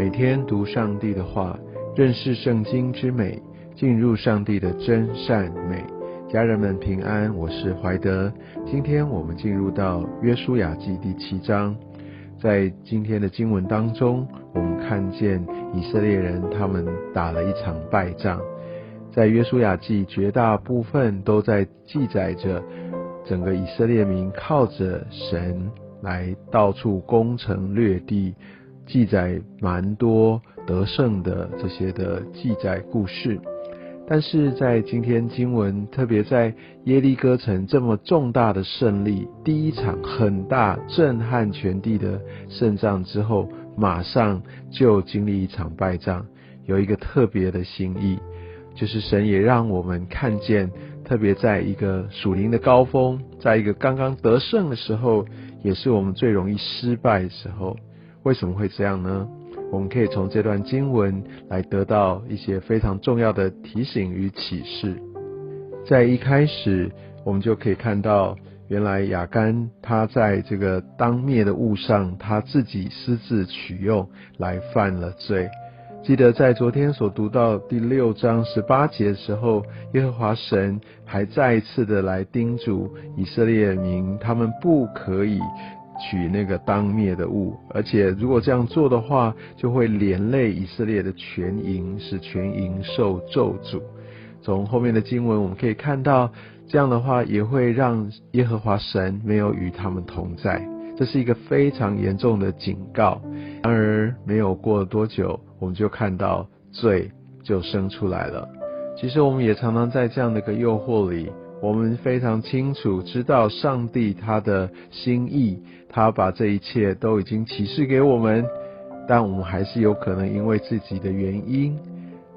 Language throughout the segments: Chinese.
每天读上帝的话，认识圣经之美，进入上帝的真善美。家人们平安，我是怀德。今天我们进入到约书亚记第七章，在今天的经文当中，我们看见以色列人他们打了一场败仗。在约书亚记绝大部分都在记载着整个以色列民靠着神来到处攻城略地。记载蛮多得胜的这些的记载故事，但是在今天经文，特别在耶利哥城这么重大的胜利，第一场很大震撼全地的胜仗之后，马上就经历一场败仗，有一个特别的心意，就是神也让我们看见，特别在一个属灵的高峰，在一个刚刚得胜的时候，也是我们最容易失败的时候。为什么会这样呢？我们可以从这段经文来得到一些非常重要的提醒与启示。在一开始，我们就可以看到，原来亚干他在这个当灭的物上，他自己私自取用，来犯了罪。记得在昨天所读到第六章十八节的时候，耶和华神还再一次的来叮嘱以色列民，他们不可以。取那个当灭的物，而且如果这样做的话，就会连累以色列的全营，使全营受咒诅。从后面的经文我们可以看到，这样的话也会让耶和华神没有与他们同在，这是一个非常严重的警告。然而没有过多久，我们就看到罪就生出来了。其实我们也常常在这样的一个诱惑里。我们非常清楚知道上帝他的心意，他把这一切都已经启示给我们，但我们还是有可能因为自己的原因，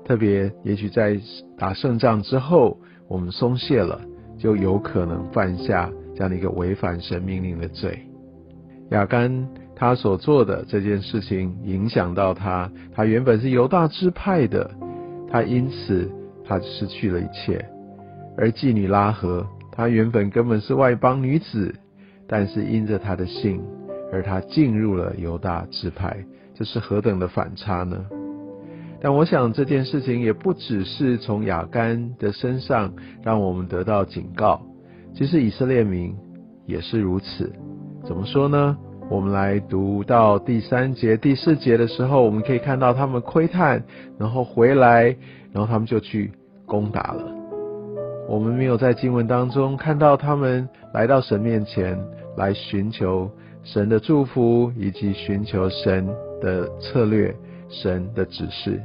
特别也许在打胜仗之后，我们松懈了，就有可能犯下这样的一个违反神命令的罪。亚干他所做的这件事情影响到他，他原本是犹大支派的，他因此他失去了一切。而妓女拉合，她原本根本是外邦女子，但是因着她的信，而她进入了犹大支派，这是何等的反差呢？但我想这件事情也不只是从雅干的身上让我们得到警告，其实以色列民也是如此。怎么说呢？我们来读到第三节、第四节的时候，我们可以看到他们窥探，然后回来，然后他们就去攻打了。我们没有在经文当中看到他们来到神面前来寻求神的祝福，以及寻求神的策略、神的指示。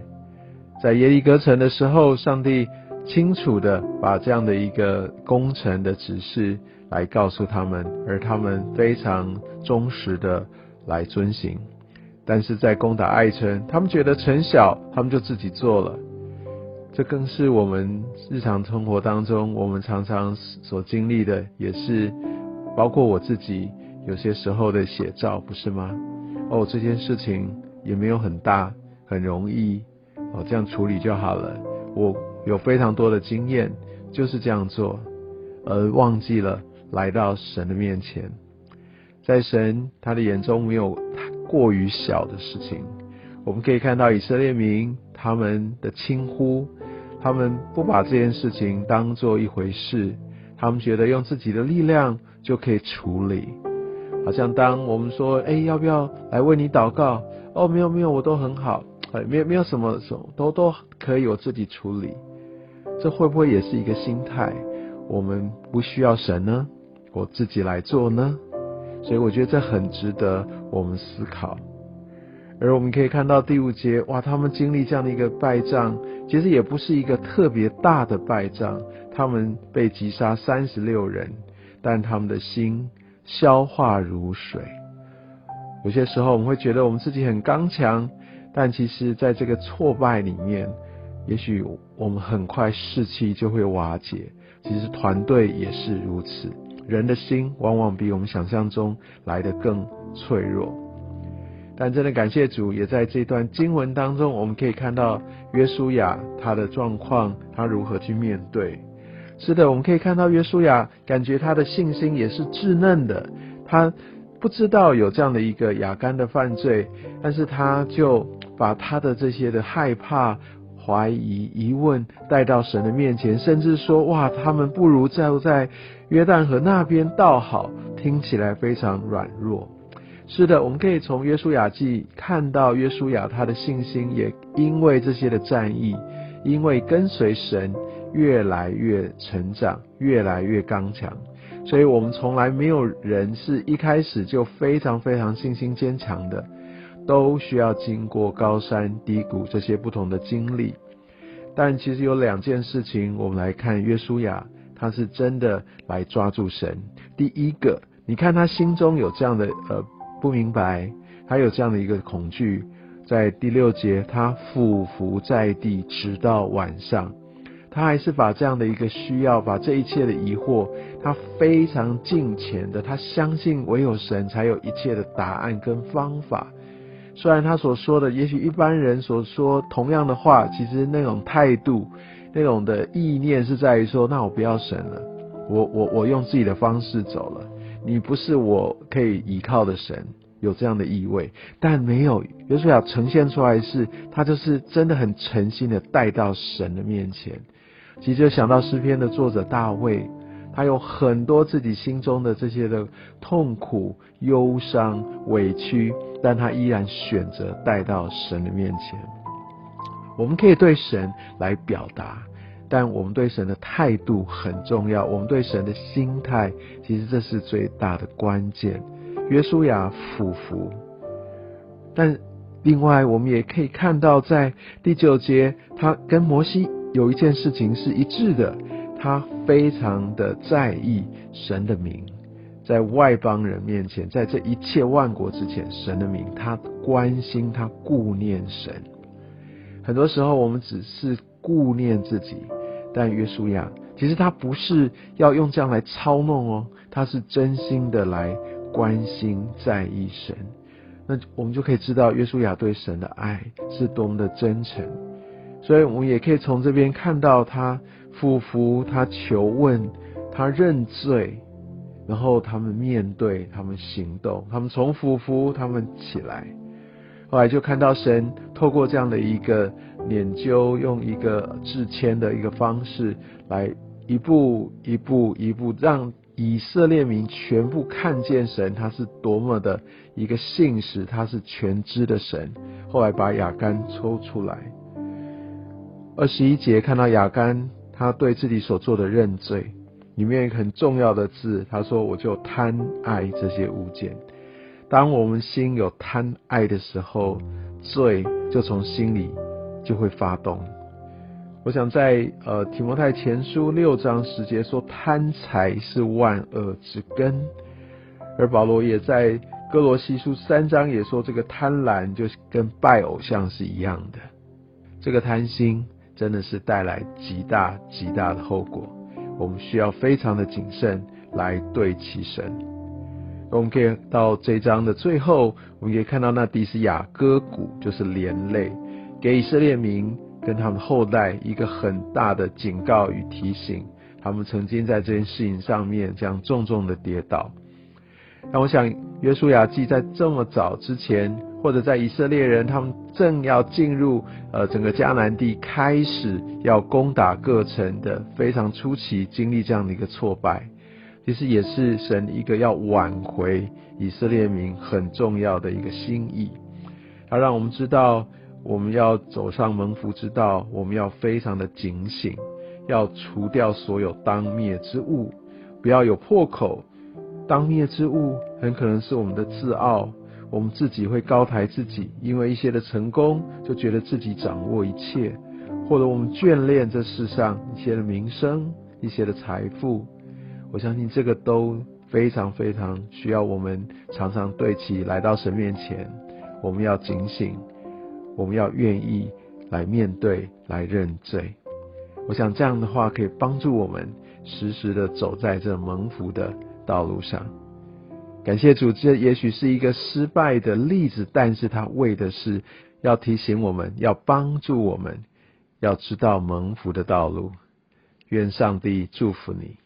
在耶利哥城的时候，上帝清楚的把这样的一个工程的指示来告诉他们，而他们非常忠实的来遵行。但是在攻打爱城，他们觉得城小，他们就自己做了。这更是我们日常生活当中，我们常常所经历的，也是包括我自己有些时候的写照，不是吗？哦，这件事情也没有很大，很容易哦，这样处理就好了。我有非常多的经验，就是这样做，而忘记了来到神的面前，在神他的眼中没有过于小的事情。我们可以看到以色列民他们的轻忽。他们不把这件事情当做一回事，他们觉得用自己的力量就可以处理，好像当我们说，哎，要不要来为你祷告？哦，没有没有，我都很好，哎，没有没有什么什么，都都可以我自己处理。这会不会也是一个心态？我们不需要神呢，我自己来做呢？所以我觉得这很值得我们思考。而我们可以看到第五节，哇，他们经历这样的一个败仗，其实也不是一个特别大的败仗，他们被击杀三十六人，但他们的心消化如水。有些时候我们会觉得我们自己很刚强，但其实在这个挫败里面，也许我们很快士气就会瓦解。其实团队也是如此，人的心往往比我们想象中来的更脆弱。但真的感谢主，也在这段经文当中，我们可以看到约书亚他的状况，他如何去面对。是的，我们可以看到约书亚，感觉他的信心也是稚嫩的。他不知道有这样的一个雅干的犯罪，但是他就把他的这些的害怕、怀疑、疑问带到神的面前，甚至说：“哇，他们不如在在约旦河那边倒好。”听起来非常软弱。是的，我们可以从约书亚记看到约书亚他的信心也因为这些的战役，因为跟随神越来越成长，越来越刚强。所以，我们从来没有人是一开始就非常非常信心坚强的，都需要经过高山低谷这些不同的经历。但其实有两件事情，我们来看约书亚，他是真的来抓住神。第一个，你看他心中有这样的呃。不明白，还有这样的一个恐惧，在第六节，他俯伏在地，直到晚上，他还是把这样的一个需要，把这一切的疑惑，他非常敬虔的，他相信唯有神才有一切的答案跟方法。虽然他所说的，也许一般人所说同样的话，其实那种态度，那种的意念是在于说，那我不要神了，我我我用自己的方式走了。你不是我可以依靠的神，有这样的意味，但没有约书亚呈现出来是，他就是真的很诚心的带到神的面前。其实就想到诗篇的作者大卫，他有很多自己心中的这些的痛苦、忧伤、委屈，但他依然选择带到神的面前。我们可以对神来表达。但我们对神的态度很重要，我们对神的心态，其实这是最大的关键。约书亚俯伏，但另外我们也可以看到，在第九节，他跟摩西有一件事情是一致的，他非常的在意神的名，在外邦人面前，在这一切万国之前，神的名，他关心，他顾念神。很多时候，我们只是顾念自己。但约书亚其实他不是要用这样来操弄哦，他是真心的来关心在意神。那我们就可以知道约书亚对神的爱是多么的真诚。所以我们也可以从这边看到他俯伏，他求问，他认罪，然后他们面对，他们行动，他们从俯伏，他们起来。后来就看到神透过这样的一个研究，用一个致谦的一个方式，来一步一步一步，让以色列民全部看见神，他是多么的一个信实，他是全知的神。后来把雅干抽出来，二十一节看到雅干他对自己所做的认罪，里面很重要的字，他说：“我就贪爱这些物件。”当我们心有贪爱的时候，罪就从心里就会发动。我想在呃提摩太前书六章十节说，贪财是万恶之根。而保罗也在哥罗西书三章也说，这个贪婪就跟拜偶像是一样的。这个贪心真的是带来极大极大的后果，我们需要非常的谨慎来对其神。我们可以到这一章的最后，我们可以看到那迪斯雅歌谷就是连累，给以色列民跟他们后代一个很大的警告与提醒。他们曾经在这件事情上面这样重重的跌倒。那我想，约书亚记在这么早之前，或者在以色列人他们正要进入呃整个迦南地，开始要攻打各城的非常初期，经历这样的一个挫败。其实也是神一个要挽回以色列民很重要的一个心意，他让我们知道我们要走上蒙福之道，我们要非常的警醒，要除掉所有当灭之物，不要有破口。当灭之物很可能是我们的自傲，我们自己会高抬自己，因为一些的成功就觉得自己掌握一切，或者我们眷恋这世上一些的名声、一些的财富。我相信这个都非常非常需要我们常常对齐来到神面前，我们要警醒，我们要愿意来面对、来认罪。我想这样的话可以帮助我们时时的走在这蒙福的道路上。感谢主，这也许是一个失败的例子，但是他为的是要提醒我们，要帮助我们，要知道蒙福的道路。愿上帝祝福你。